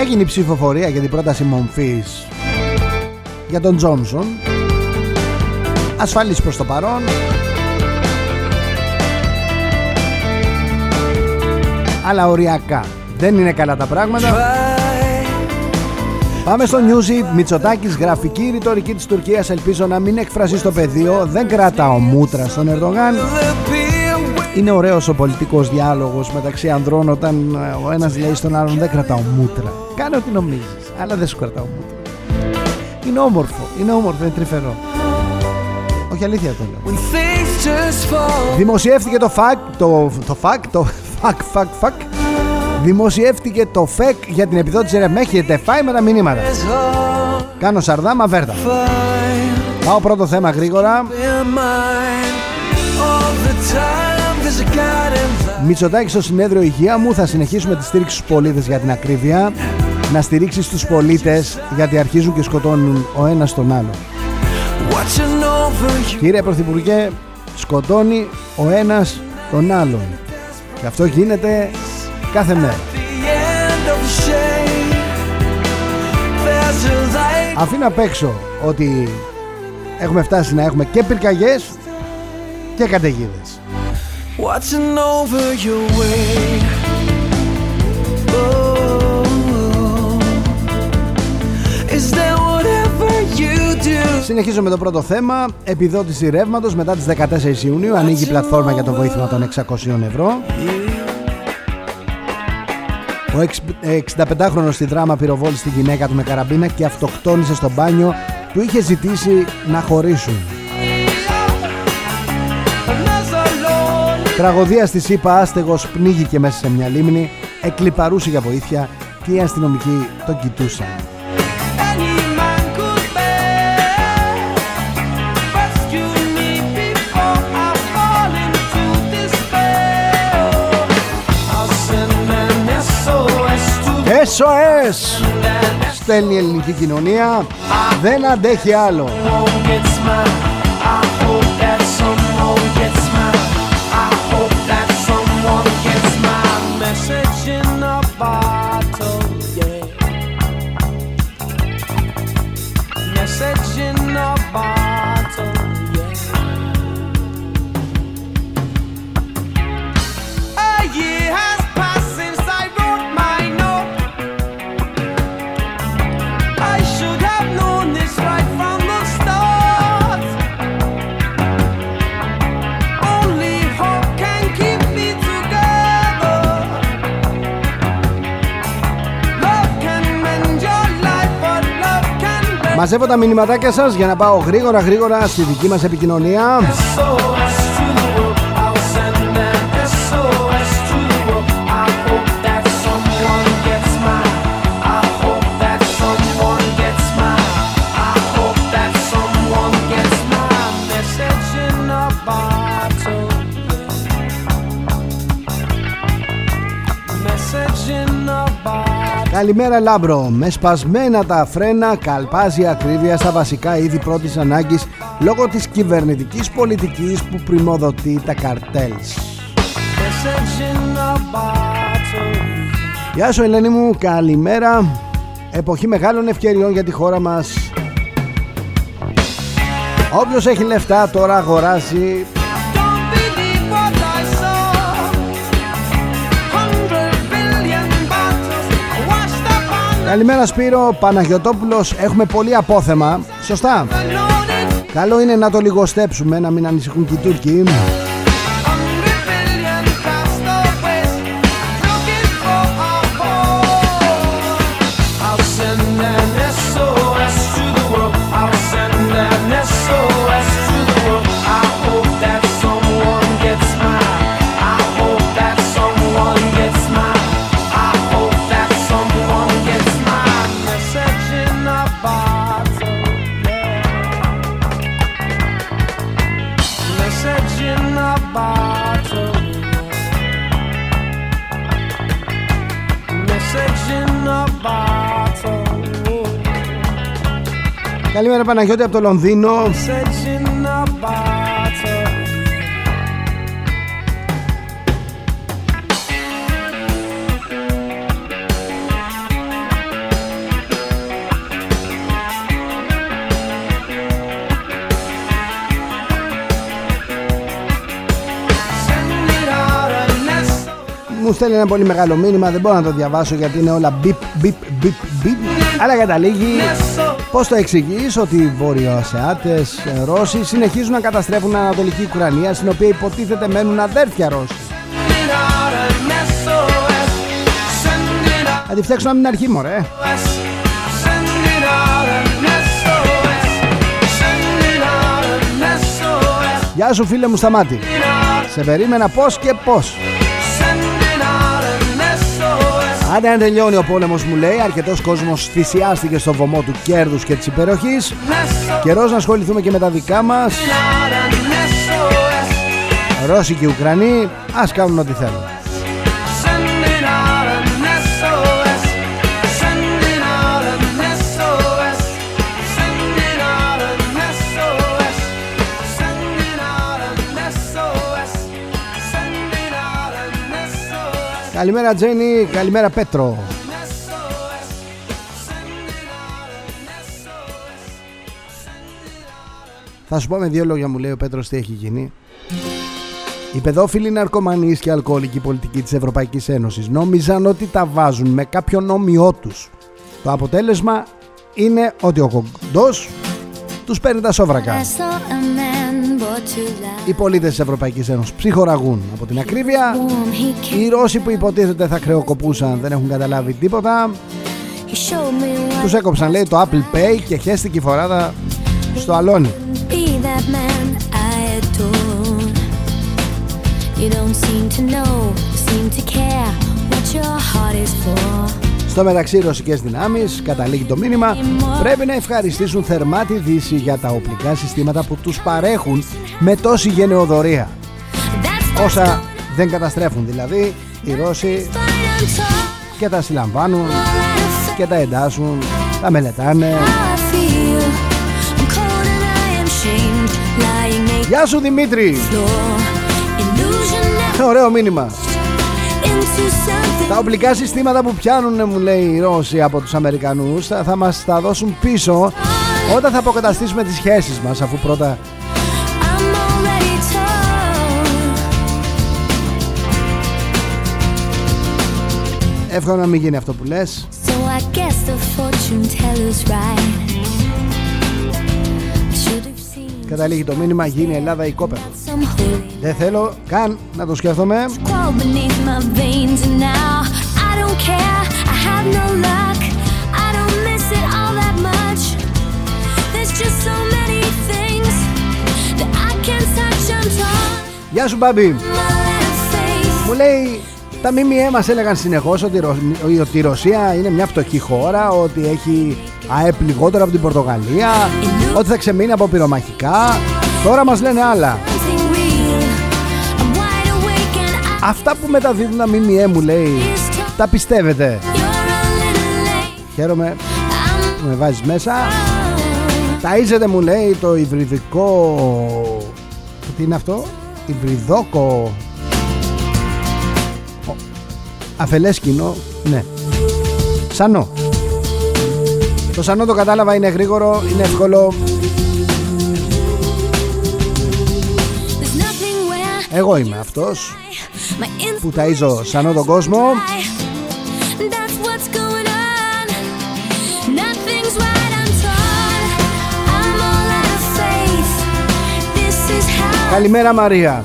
Έγινε η ψηφοφορία για την πρόταση μομφής για τον Τζόνσον ασφαλής προς το παρόν αλλά οριακά δεν είναι καλά τα πράγματα Πάμε στο Newsy. Μητσοτάκης, γραφική ρητορική της Τουρκίας. Ελπίζω να μην εκφραστεί στο πεδίο. Δεν κρατάω μούτρα στον Ερντογάν. Είναι ωραίος ο πολιτικός διάλογος μεταξύ ανδρών όταν ε, ο ένας λέει στον άλλον δεν κρατάω μούτρα. Κάνε ό,τι νομίζεις, αλλά δεν σου κρατάω μούτρα. Είναι όμορφο, είναι όμορφο, είναι τρυφερό. Όχι αλήθεια το λέω. Δημοσιεύτηκε το φακ, το, το φακ, το φακ, φακ, φακ. Δημοσιεύτηκε το φεκ για την επιδότηση ρε. Με έχετε φάει με τα μηνύματα. Κάνω σαρδάμ αβέρτα. Πάω πρώτο θέμα γρήγορα. Μητσοτάκη στο συνέδριο υγεία μου θα συνεχίσουμε τη στήριξη στους πολίτες για την ακρίβεια να στηρίξεις τους πολίτες γιατί αρχίζουν και σκοτώνουν ο ένας τον άλλο Κύριε Πρωθυπουργέ σκοτώνει ο ένας τον άλλον και αυτό γίνεται κάθε μέρα. Αφήνω απ' έξω ότι έχουμε φτάσει να έχουμε και πυρκαγιές και καταιγίδες. Watching over your way. Oh, Συνεχίζω με το πρώτο θέμα. Επιδότηση ρεύματος μετά τις 14 Ιουνίου. Ανοίγει η πλατφόρμα για το βοήθημα των 600 ευρώ. Ο 65χρονος στη δράμα πυροβόλησε τη γυναίκα του με καραμπίνα και αυτοκτόνησε στο μπάνιο του είχε ζητήσει να χωρίσουν. Τραγωδία στη ΣΥΠΑ άστεγος πνίγηκε μέσα σε μια λίμνη, εκλυπαρούσε για βοήθεια και οι αστυνομικοί τον κοιτούσαν. SOS Στέλνει η ελληνική κοινωνία Δεν αντέχει άλλο Μαζεύω τα μηνυματάκια σας για να πάω γρήγορα γρήγορα στη δική μας επικοινωνία Καλημέρα Λάμπρο. Με σπασμένα τα φρένα καλπάζει ακρίβεια στα βασικά είδη πρώτης ανάγκης λόγω της κυβερνητικής πολιτικής που πρημοδοτεί τα καρτέλς. Γεια σου Ελένη μου, καλημέρα. Εποχή μεγάλων ευκαιριών για τη χώρα μας. Όποιος έχει λεφτά τώρα αγοράζει Καλημέρα Σπύρο, Παναγιωτόπουλος Έχουμε πολύ απόθεμα. Σωστά. Καλό είναι να το λιγοστέψουμε Να μην ανησυχούν και οι Τούρκοι Καλημέρα Παναγιώτη από το Λονδίνο. Μου στέλνει ένα πολύ μεγάλο μήνυμα δεν μπορώ να το διαβάσω γιατί είναι όλα μπιπ μπιπ μπιπ μπιπ αλλά καταλήγει πως το εξηγείς ότι οι Βορειοασιάτες ε, Ρώσοι συνεχίζουν να καταστρέφουν Ανατολική Ουκρανία στην οποία υποτίθεται μένουν αδέρφια Ρώσοι; Θα τη φτιάξουν από την αρχή μωρέ. Γεια σου φίλε μου Σταμάτη. Σε περίμενα πως και πως Άντε αν τελειώνει ο πόλεμος μου λέει Αρκετός κόσμος θυσιάστηκε στο βωμό του κέρδους και της υπεροχής. Καιρός να ασχοληθούμε και με τα δικά μας. Ρώσοι και Ουκρανοί Ας κάνουν ό,τι θέλουν Καλημέρα Τζένι, καλημέρα Πέτρο. Θα σου πω με δύο λόγια μου λέει ο Πέτρος τι έχει γίνει. Οι παιδόφιλοι ναρκωμανείς και αλκοολικοί πολιτικοί της Ευρωπαϊκής Ένωσης. Νόμιζαν ότι τα βάζουν με κάποιο νόμιό τους. Το αποτέλεσμα είναι ότι ο κοντός τους παίρνει τα σόβρακα οι πολίτες της Ευρωπαϊκής Ένωσης ψυχοραγούν από την ακρίβεια. Οι Ρώσοι που υποτίθεται θα χρεοκοπούσαν δεν έχουν καταλάβει τίποτα. Τους έκοψαν λέει το Apple Pay και χέστηκε η φοράδα στο αλόνι στο μεταξύ οι ρωσικές δυνάμεις καταλήγει το μήνυμα πρέπει να ευχαριστήσουν θερμά τη Δύση για τα οπλικά συστήματα που τους παρέχουν με τόση γενεοδορία όσα δεν καταστρέφουν δηλαδή οι Ρώσοι και τα συλλαμβάνουν και τα εντάσσουν, τα μελετάνε. Γεια σου Δημήτρη. Ωραίο μήνυμα τα οπλικά συστήματα που πιάνουν μου λέει οι Ρώσοι από τους Αμερικανούς θα, θα μας τα δώσουν πίσω όταν θα αποκαταστήσουμε τις σχέσεις μας αφού πρώτα Εύχομαι να μην γίνει αυτό που λες. Καταλήγει το μήνυμα γίνει Ελλάδα η κόπεδο Δεν θέλω καν να το σκέφτομαι. Γεια σου Μπάμπη. Μου λέει τα ΜΜΕ μας έλεγαν συνεχώς ότι, ότι η Ρωσία είναι μια φτωχή χώρα Ότι έχει ΑΕΠ λιγότερο από την Πορτογαλία Ότι θα ξεμείνει από πυρομαχικά. Τώρα μας λένε άλλα Αυτά που μεταδίδουν τα ΜΜΕ μου λέει Τα πιστεύετε. Χαίρομαι που με βάζεις μέσα. Ταΐζεται μου λέει το υβριδικό Τι είναι αυτό; Υβριδόκο. Αφελές κοινό Ναι. Σανό. Το σανό το κατάλαβα είναι γρήγορο Είναι εύκολο. Εγώ είμαι αυτός που ταΐζω σανό τον κόσμο. Καλημέρα Μαρία.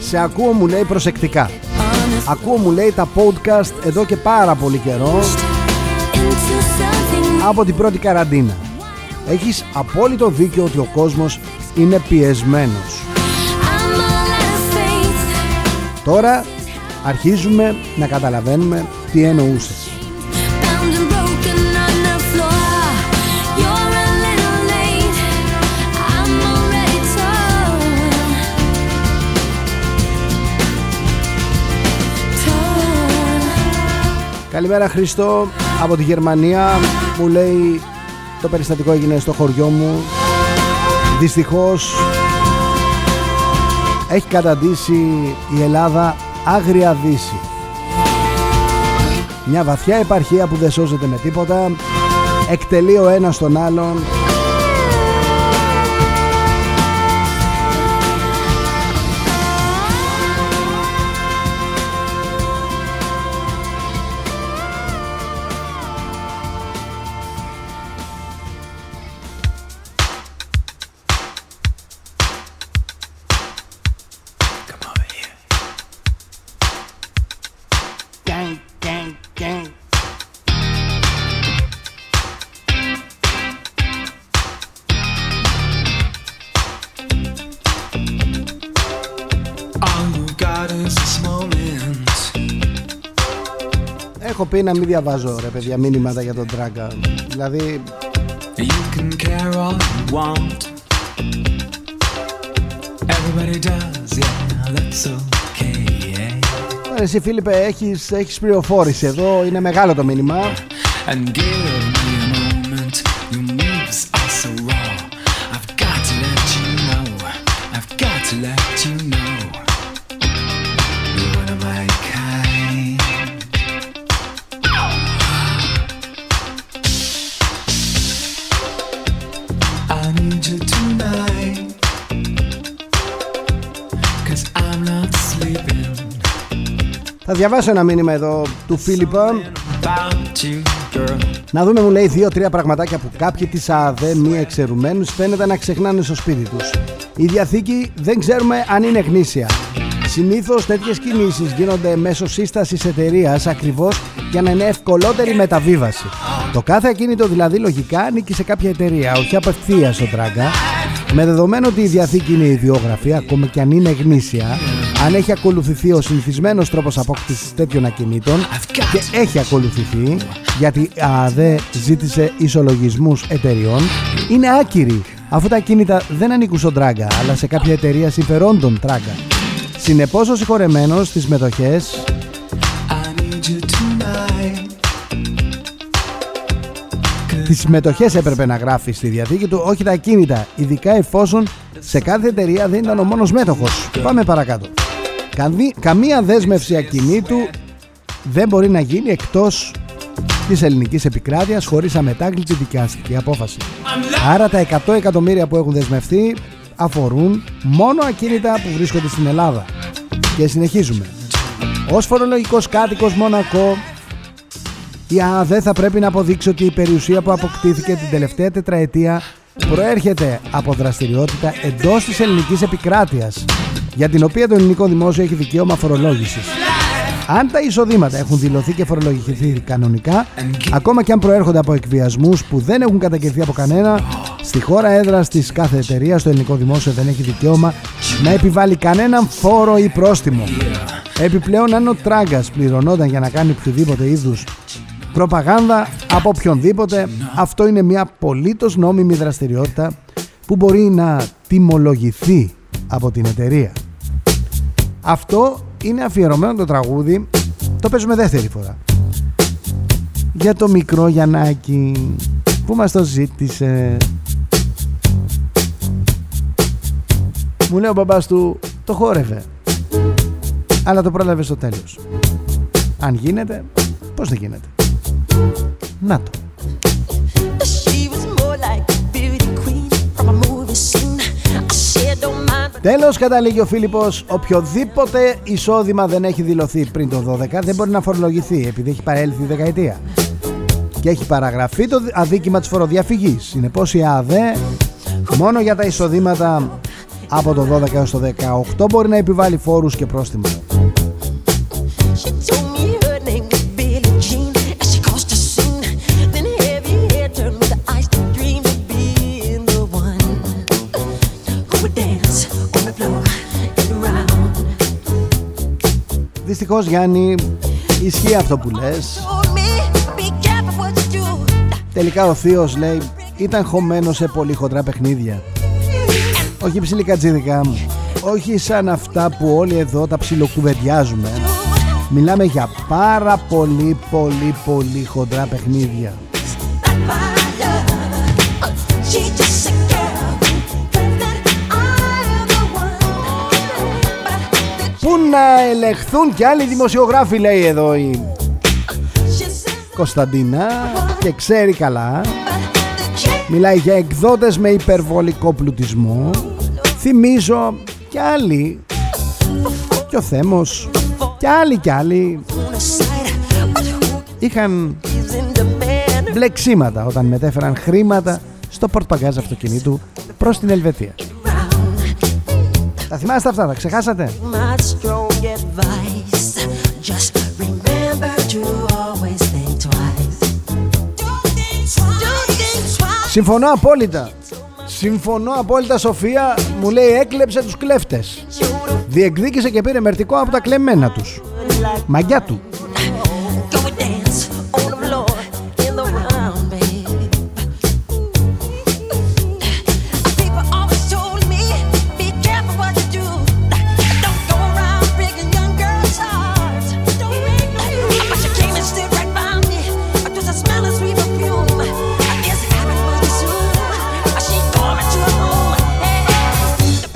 Σε ακούω μου λέει προσεκτικά. Ακούω μου λέει τα podcast εδώ και πάρα πολύ καιρό. Από την πρώτη καραντίνα. Έχεις απόλυτο δίκιο ότι ο κόσμος είναι πιεσμένος Τώρα αρχίζουμε να καταλαβαίνουμε τι εννοούσες. Καλημέρα Χριστό από τη Γερμανία. Μου λέει Το περιστατικό έγινε στο χωριό μου. Δυστυχώς έχει καταντήσει η Ελλάδα άγρια δύση. Μια βαθιά επαρχία που δεν σώζεται με τίποτα, εκτελεί ο ένας τον άλλον πει να μην διαβάζω ρε παιδιά μήνυματα για τον Τράγκα. Δηλαδή... You can care all you want. Everybody does, yeah, that's okay, yeah. Εσύ Φίλιππε έχεις, έχεις πληροφόρηση εδώ, είναι μεγάλο το μήνυμα. And give Θα διαβάσω ένα μήνυμα εδώ του Φίλιππα. Να δούμε, μου λέει, δύο-τρία πραγματάκια που κάποιοι τη ΑΔΕ μη εξαιρουμένους φαίνεται να ξεχνάνε στο σπίτι τους. Η διαθήκη δεν ξέρουμε αν είναι γνήσια. Συνήθως τέτοιες κινήσεις γίνονται μέσω σύστασης εταιρείας ακριβώς για να είναι ευκολότερη μεταβίβαση. Το κάθε ακίνητο δηλαδή λογικά ανήκει σε κάποια εταιρεία, όχι απευθείας στο τράγκα. Με δεδομένο ότι η διαθήκη είναι ιδιόγραφη, ακόμα και αν είναι γνήσια, αν έχει ακολουθηθεί ο συνηθισμένος τρόπος απόκτησης τέτοιων ακινήτων και έχει ακολουθηθεί γιατί η ΑΔΕ ζήτησε ισολογισμούς εταιριών είναι άκυρη αφού τα ακίνητα δεν ανήκουν στον Τράγκα αλλά σε κάποια εταιρεία συμφερόντων Τράγκα. Συνεπώς ο συγχωρεμένος στις μετοχές τις συμμετοχές έπρεπε να γράφει στη διαθήκη του, όχι τα ακίνητα, ειδικά εφόσον σε κάθε εταιρεία δεν ήταν ο μόνος μέτοχος. Πάμε παρακάτω. Καμία δέσμευση ακινήτου δεν μπορεί να γίνει εκτός της ελληνικής επικράτειας χωρίς αμετάκλητη δικαστική απόφαση. Άρα τα 100 εκατομμύρια που έχουν δεσμευτεί αφορούν μόνο ακίνητα που βρίσκονται στην Ελλάδα. Και συνεχίζουμε. Ως φορολογικός κάτοικος Μονακό η ΑΔΕ θα πρέπει να αποδείξει ότι η περιουσία που αποκτήθηκε την τελευταία τετραετία προέρχεται από δραστηριότητα εντός της ελληνικής επικράτειας για την οποία το ελληνικό δημόσιο έχει δικαίωμα φορολόγησης. Αν τα εισοδήματα έχουν δηλωθεί και φορολογηθεί κανονικά, ακόμα και αν προέρχονται από εκβιασμούς που δεν έχουν καταγγελθεί από κανένα, στη χώρα έδρας της κάθε εταιρείας το ελληνικό δημόσιο δεν έχει δικαίωμα να επιβάλλει κανέναν φόρο ή πρόστιμο. Επιπλέον, αν ο τράγκας πληρωνόταν για να κάνει οποιοδήποτε είδους προπαγάνδα από οποιονδήποτε, αυτό είναι μια απολύτως νόμιμη δραστηριότητα που μπορεί να τιμολογηθεί από την εταιρεία. Αυτό είναι αφιερωμένο το τραγούδι, το παίζουμε δεύτερη φορά. Για το μικρό Γιαννάκι που μας το ζήτησε. Μου λέει ο μπαμπάς του, το χόρευε. Αλλά το πρόλαβε στο τέλος. Αν γίνεται, πώς δεν γίνεται. Να το. Τέλος καταλήγει ο Φίλιππος, οποιοδήποτε εισόδημα δεν έχει δηλωθεί πριν το 12 δεν μπορεί να φορολογηθεί επειδή έχει παρέλθει η δεκαετία. Και έχει παραγραφεί το αδίκημα της φοροδιαφυγής. Συνεπώς η ΑΔΕ μόνο για τα εισοδήματα από το 12 έως το 18 μπορεί να επιβάλλει φόρους και πρόστιμα. Δυστυχώς Γιάννη ισχύει αυτό που λες. Τελικά ο θείος λέει ήταν χωμένος σε πολύ χοντρά παιχνίδια. Όχι ψηλή κατζίδικα Όχι σαν αυτά που όλοι εδώ τα ψιλοκουβεντιάζουμε. Μιλάμε για πάρα πολύ πολύ πολύ χοντρά παιχνίδια να ελεγχθούν και άλλοι δημοσιογράφοι λέει εδώ η Κωνσταντίνα και ξέρει καλά. Μιλάει για εκδότες με υπερβολικό πλουτισμό. Θυμίζω και άλλοι Και ο Θέμος Και άλλοι και άλλοι Είχαν μπλεξίματα όταν μετέφεραν χρήματα στο πορτπαγκάζ αυτοκινήτου προς την Ελβετία Τα θυμάστε αυτά, τα ξεχάσατε; Συμφωνώ απόλυτα. Συμφωνώ απόλυτα Σοφία. Μου λέει έκλεψε τους κλέφτες. Διεκδίκησε και πήρε μερτικό από τα κλεμμένα τους. Μαγιά του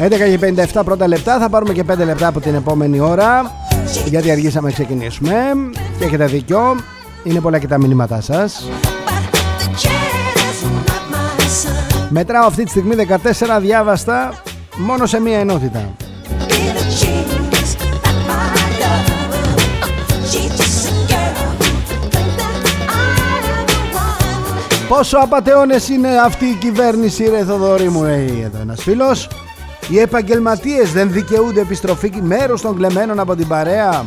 και 57 πρώτα λεπτά. Θα πάρουμε και 5 λεπτά από την επόμενη ώρα. Γιατί αργήσαμε να ξεκινήσουμε. Και έχετε δίκιο. Είναι πολλά και τα μηνύματά σας. Μετράω αυτή τη στιγμή 14 διάβαστα Μόνο σε μία ενότητα. Πόσο απατεώνες είναι αυτή η κυβέρνηση ρε Θοδωρή μου λέει εδώ ένας φίλος οι επαγγελματίες δεν δικαιούνται επιστροφή μέρος των κλεμμένων από την παρέα.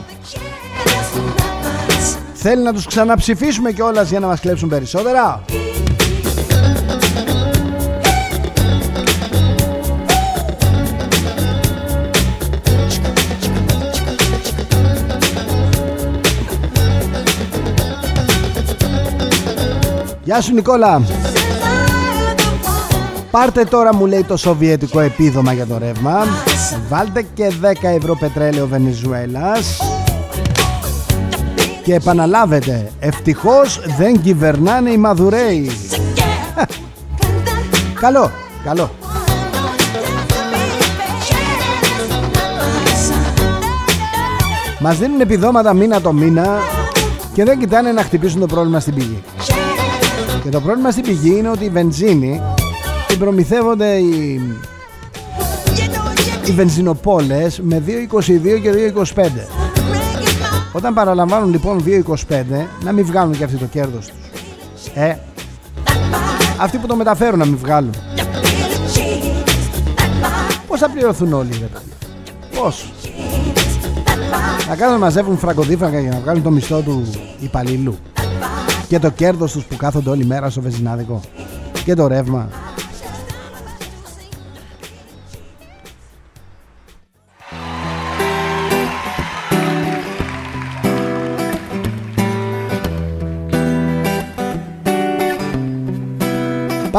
Θέλει να τους ξαναψηφίσουμε κιόλας για να μας κλέψουν περισσότερα. Γεια σου Νικόλα Πάρτε τώρα μου λέει το σοβιετικό επίδομα για το ρεύμα. Βάλτε και 10 ευρώ πετρέλαιο Βενεζουέλας Και επαναλάβετε Ευτυχώς δεν κυβερνάνε οι Μαδουρέοι. Καλό, καλό. Μας δίνουν επιδόματα μήνα το μήνα Και δεν κοιτάνε να χτυπήσουν το πρόβλημα στην πηγή. Και το πρόβλημα στην πηγή είναι ότι η βενζίνη την προμηθεύονται οι, οι βενζινοπόλες με 2,22 και 2,25 όταν παραλαμβάνουν λοιπόν 2,25 να μην βγάλουν και αυτοί το κέρδος τους. Ε, αυτοί που το μεταφέρουν να μην βγάλουν. Πώς θα πληρωθούν όλοι ρε παιδιά Πώς; Να κάνουν να μαζεύουν φραγκοδίφραγκα για να βγάλουν το μισθό του υπαλλήλου. Και το κέρδος τους που κάθονται όλη μέρα στο βεζινάδικο Και το ρεύμα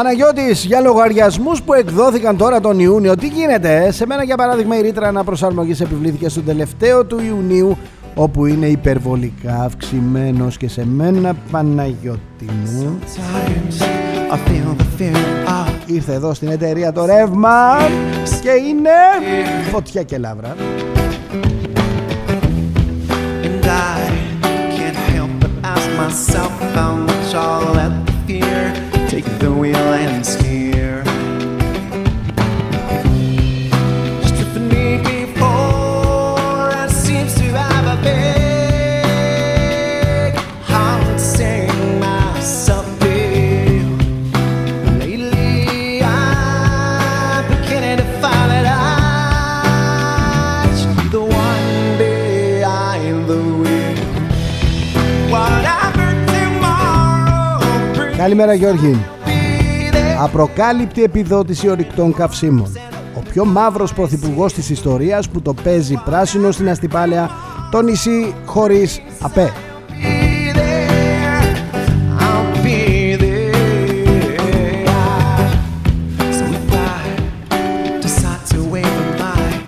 Παναγιώτης, για λογαριασμούς που εκδόθηκαν τώρα τον Ιούνιο, τι γίνεται, ε; σε μένα για παράδειγμα η ρήτρα αναπροσαρμογής επιβλήθηκε στον τελευταίο του Ιουνίου, όπου είναι υπερβολικά αυξημένος και σε μένα Παναγιώτη μου. Ήρθε εδώ στην εταιρεία το ρεύμα και είναι φωτιά και λάβρα. myself how much all that fear take the wheel and steer. Καλημέρα Γιώργη. Απροκάλυπτη επιδότηση ορυκτών καυσίμων. Ο πιο μαύρος πρωθυπουργός της ιστορίας που το παίζει πράσινο στην Αστυπάλαια, το νησί χωρίς ΑΠΕ.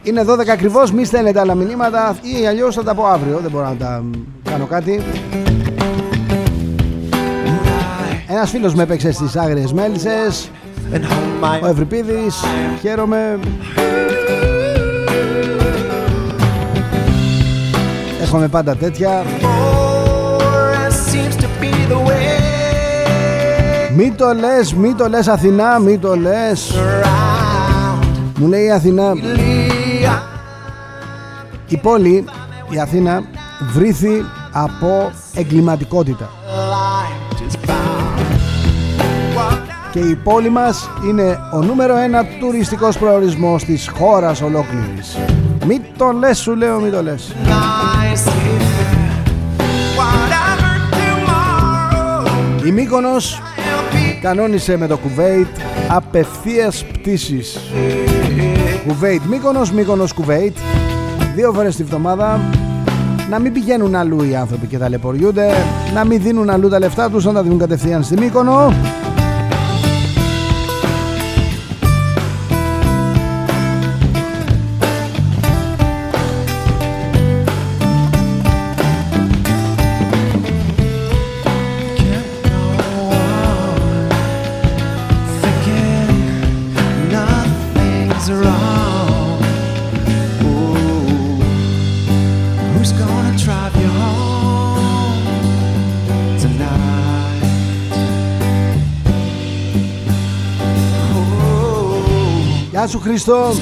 Είναι 12 ακριβώς, μη στέλνετε άλλα μηνύματα ή αλλιώς θα τα πω αύριο, δεν μπορώ να τα κάνω κάτι. Ένας φίλος με έπαιξε στις Άγριες Μέλισσες. Ο Ευρυπίδης Χαίρομαι. Έχουμε πάντα τέτοια. Μη το λες, μη το λες Αθηνά, μη το λες. Μου λέει η Αθηνά Η πόλη, η Αθήνα βρήθη από εγκληματικότητα και η πόλη μας είναι ο νούμερο ένα τουριστικός προορισμός της χώρας ολόκληρης. Μη το λες σου λέω, μη το λες. Η Μύκονος κανόνισε με το Κουβέιτ απευθείας πτήσεις. Κουβέιτ Μύκονος, Μύκονος Κουβέιτ. Δύο φορές τη βδομάδα να μην πηγαίνουν αλλού οι άνθρωποι και ταλαιπωριούνται, να μην δίνουν αλλού τα λεφτά τους, να τα δίνουν κατευθείαν στη Μύκονο Χριστός.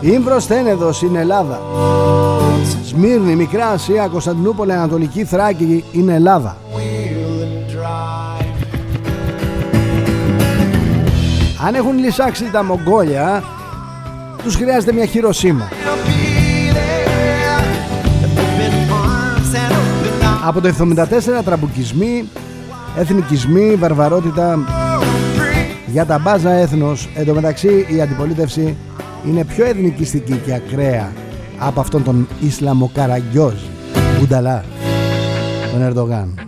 Ήμπρος εδώ στην Ελλάδα. Σμύρνη, Μικρά Ασία, Κωνσταντινούπολη, Ανατολική Θράκη είναι Ελλάδα. Αν έχουν λυσάξει τα Μογγόλια Τους χρειάζεται μια χειροσύμα. Από το 74 τραμπουκισμοί Εθνικισμοί, βαρβαρότητα για τα μπάζα έθνος εντωμεταξύ η αντιπολίτευση είναι πιο εθνικιστική και ακραία από αυτόν τον Ισλαμοκαραγκιόζ Μπουνταλά τον Ερντογάν.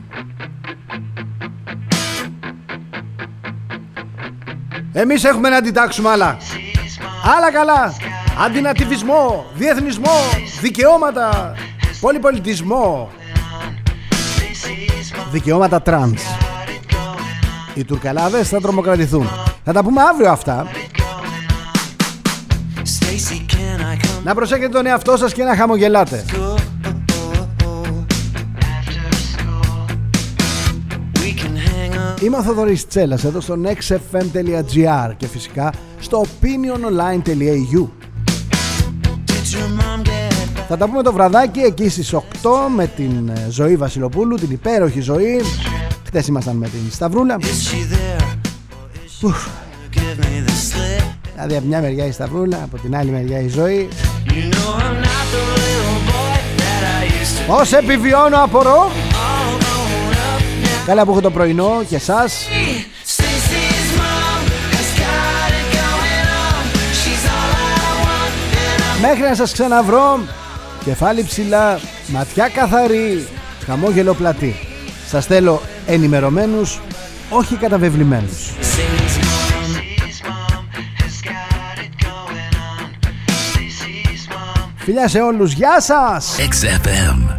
Εμείς έχουμε να αντιτάξουμε άλλα. Άλλα καλά. Αντινατιβισμό, διεθνισμό, δικαιώματα, πολυπολιτισμό. Δικαιώματα τρανς οι Τουρκαλάδες θα τρομοκρατηθούν. Θα τα πούμε αύριο αυτά. Να προσέχετε τον εαυτό σας και να χαμογελάτε. Είμαι ο Θοδωρής Τσέλας εδώ στο nextfm.gr και φυσικά στο opiniononline.au Θα τα πούμε το βραδάκι εκεί στις 8 με την ε, Ζωή Βασιλοπούλου, την υπέροχη ζωή Χτες ήμασταν με την Σταυρούλα. Δηλαδή από μια μεριά η Σταυρούλα Από την άλλη μεριά η Ζωή. Πώς επιβιώνω απορώ. Καλά που έχω το πρωινό και εσάς. Μέχρι να σας ξαναβρω. Κεφάλι ψηλά Ματιά καθαρή Χαμόγελο πλατή. Σας θέλω ενημερωμένους, όχι καταβεβλημένους. Φιλιά σε όλους, γεια σας! XFM.